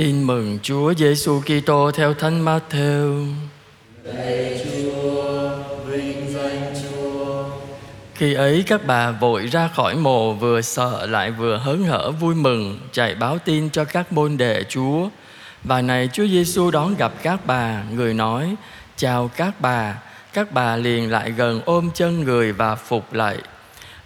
Tin mừng Chúa Giêsu Kitô theo Thánh Matthew. Lạy Chúa, vinh danh Chúa. Khi ấy các bà vội ra khỏi mồ vừa sợ lại vừa hớn hở vui mừng chạy báo tin cho các môn đệ Chúa. Và này Chúa Giêsu đón gặp các bà, người nói: "Chào các bà." Các bà liền lại gần ôm chân người và phục lại.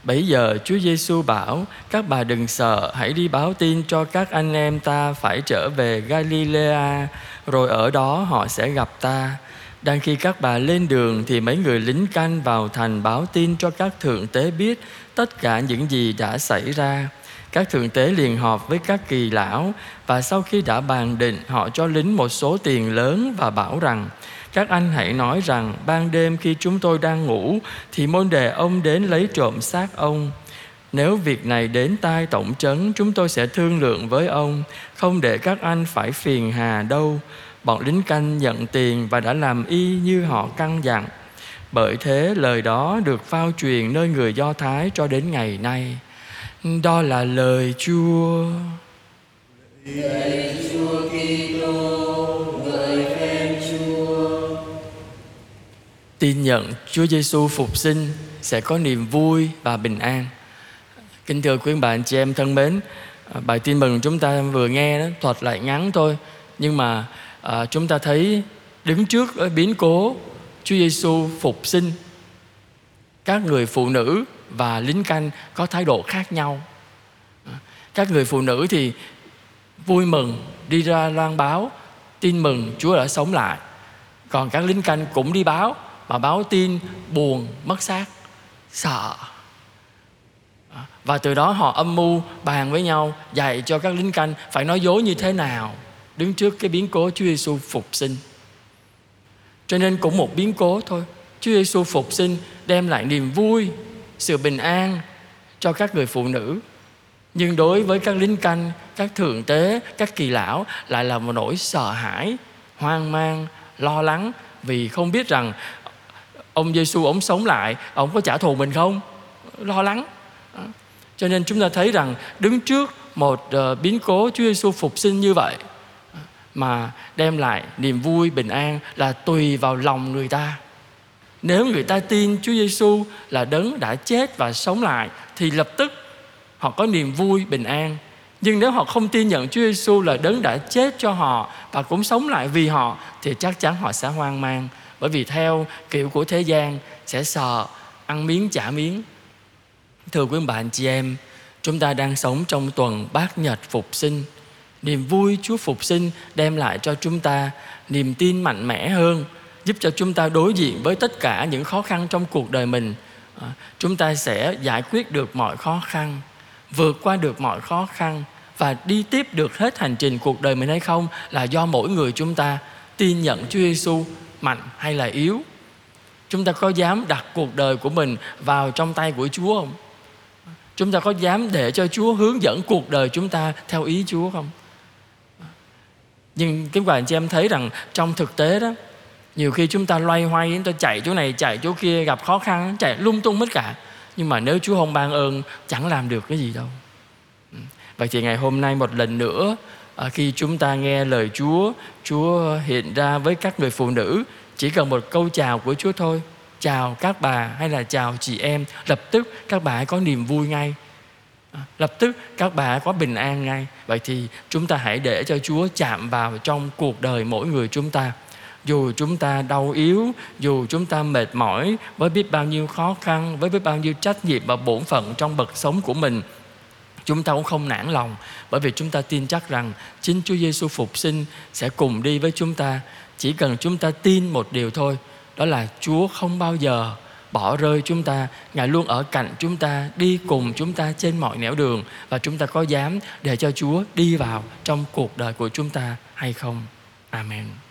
Bấy giờ Chúa Giêsu bảo, các bà đừng sợ, hãy đi báo tin cho các anh em ta phải trở về Galilea, rồi ở đó họ sẽ gặp ta. Đang khi các bà lên đường thì mấy người lính canh vào thành báo tin cho các thượng tế biết tất cả những gì đã xảy ra. Các thượng tế liền họp với các kỳ lão và sau khi đã bàn định, họ cho lính một số tiền lớn và bảo rằng các anh hãy nói rằng ban đêm khi chúng tôi đang ngủ thì môn đề ông đến lấy trộm xác ông. Nếu việc này đến tai tổng trấn chúng tôi sẽ thương lượng với ông, không để các anh phải phiền hà đâu. Bọn lính canh nhận tiền và đã làm y như họ căn dặn. Bởi thế lời đó được phao truyền nơi người Do Thái cho đến ngày nay. Đó là lời Chúa. lời Chúa Kitô, Tin nhận Chúa Giêsu phục sinh sẽ có niềm vui và bình an. Kính thưa quý bạn chị em thân mến, à, bài tin mừng chúng ta vừa nghe đó thuật lại ngắn thôi, nhưng mà à, chúng ta thấy đứng trước biến cố Chúa Giêsu phục sinh, các người phụ nữ và lính canh có thái độ khác nhau. À, các người phụ nữ thì vui mừng đi ra loan báo tin mừng Chúa đã sống lại. Còn các lính canh cũng đi báo mà báo tin buồn mất xác sợ à, và từ đó họ âm mưu bàn với nhau dạy cho các lính canh phải nói dối như thế nào đứng trước cái biến cố Chúa Giêsu phục sinh. Cho nên cũng một biến cố thôi. Chúa Giêsu phục sinh đem lại niềm vui, sự bình an cho các người phụ nữ. Nhưng đối với các lính canh, các thượng tế, các kỳ lão lại là một nỗi sợ hãi, hoang mang, lo lắng vì không biết rằng ông Giêsu ông sống lại, ông có trả thù mình không? Lo lắng. À, cho nên chúng ta thấy rằng đứng trước một ờ, biến cố Chúa Giêsu phục sinh như vậy à, mà đem lại niềm vui bình an là tùy vào lòng người ta. Nếu người ta tin Chúa Giêsu là đấng đã chết và sống lại thì lập tức họ có niềm vui bình an. Nhưng nếu họ không tin nhận Chúa Giêsu là đấng đã chết cho họ và cũng sống lại vì họ thì chắc chắn họ sẽ hoang mang bởi vì theo kiểu của thế gian, sẽ sợ ăn miếng, trả miếng. Thưa quý bạn chị em, chúng ta đang sống trong tuần bát nhật phục sinh. Niềm vui chúa phục sinh đem lại cho chúng ta niềm tin mạnh mẽ hơn, giúp cho chúng ta đối diện với tất cả những khó khăn trong cuộc đời mình. À, chúng ta sẽ giải quyết được mọi khó khăn, vượt qua được mọi khó khăn và đi tiếp được hết hành trình cuộc đời mình hay không là do mỗi người chúng ta tin nhận Chúa Giêsu mạnh hay là yếu? Chúng ta có dám đặt cuộc đời của mình vào trong tay của chúa không? Chúng ta có dám để cho chúa hướng dẫn cuộc đời chúng ta theo ý chúa không? Nhưng cái bạn chị em thấy rằng trong thực tế đó, nhiều khi chúng ta loay hoay, chúng ta chạy chỗ này, chạy chỗ kia, gặp khó khăn, chạy lung tung hết cả. Nhưng mà nếu chúa không ban ơn, chẳng làm được cái gì đâu. Ừ. Vậy thì ngày hôm nay một lần nữa à, khi chúng ta nghe lời chúa chúa hiện ra với các người phụ nữ chỉ cần một câu chào của Chúa thôi. Chào các bà hay là chào chị em lập tức các bà có niềm vui ngay. À, lập tức các bà có bình an ngay. Vậy thì chúng ta hãy để cho Chúa chạm vào trong cuộc đời mỗi người chúng ta. Dù chúng ta đau yếu dù chúng ta mệt mỏi với biết bao nhiêu khó khăn với biết bao nhiêu trách nhiệm và bổn phận trong bậc sống của mình chúng ta cũng không nản lòng, bởi vì chúng ta tin chắc rằng chính Chúa Giêsu phục sinh sẽ cùng đi với chúng ta. Chỉ cần chúng ta tin một điều thôi, đó là chúa không bao giờ bỏ rơi chúng ta. Ngài luôn ở cạnh chúng ta, đi cùng chúng ta trên mọi nẻo đường, và chúng ta có dám để cho chúa đi vào trong cuộc đời của chúng ta hay không? Amen.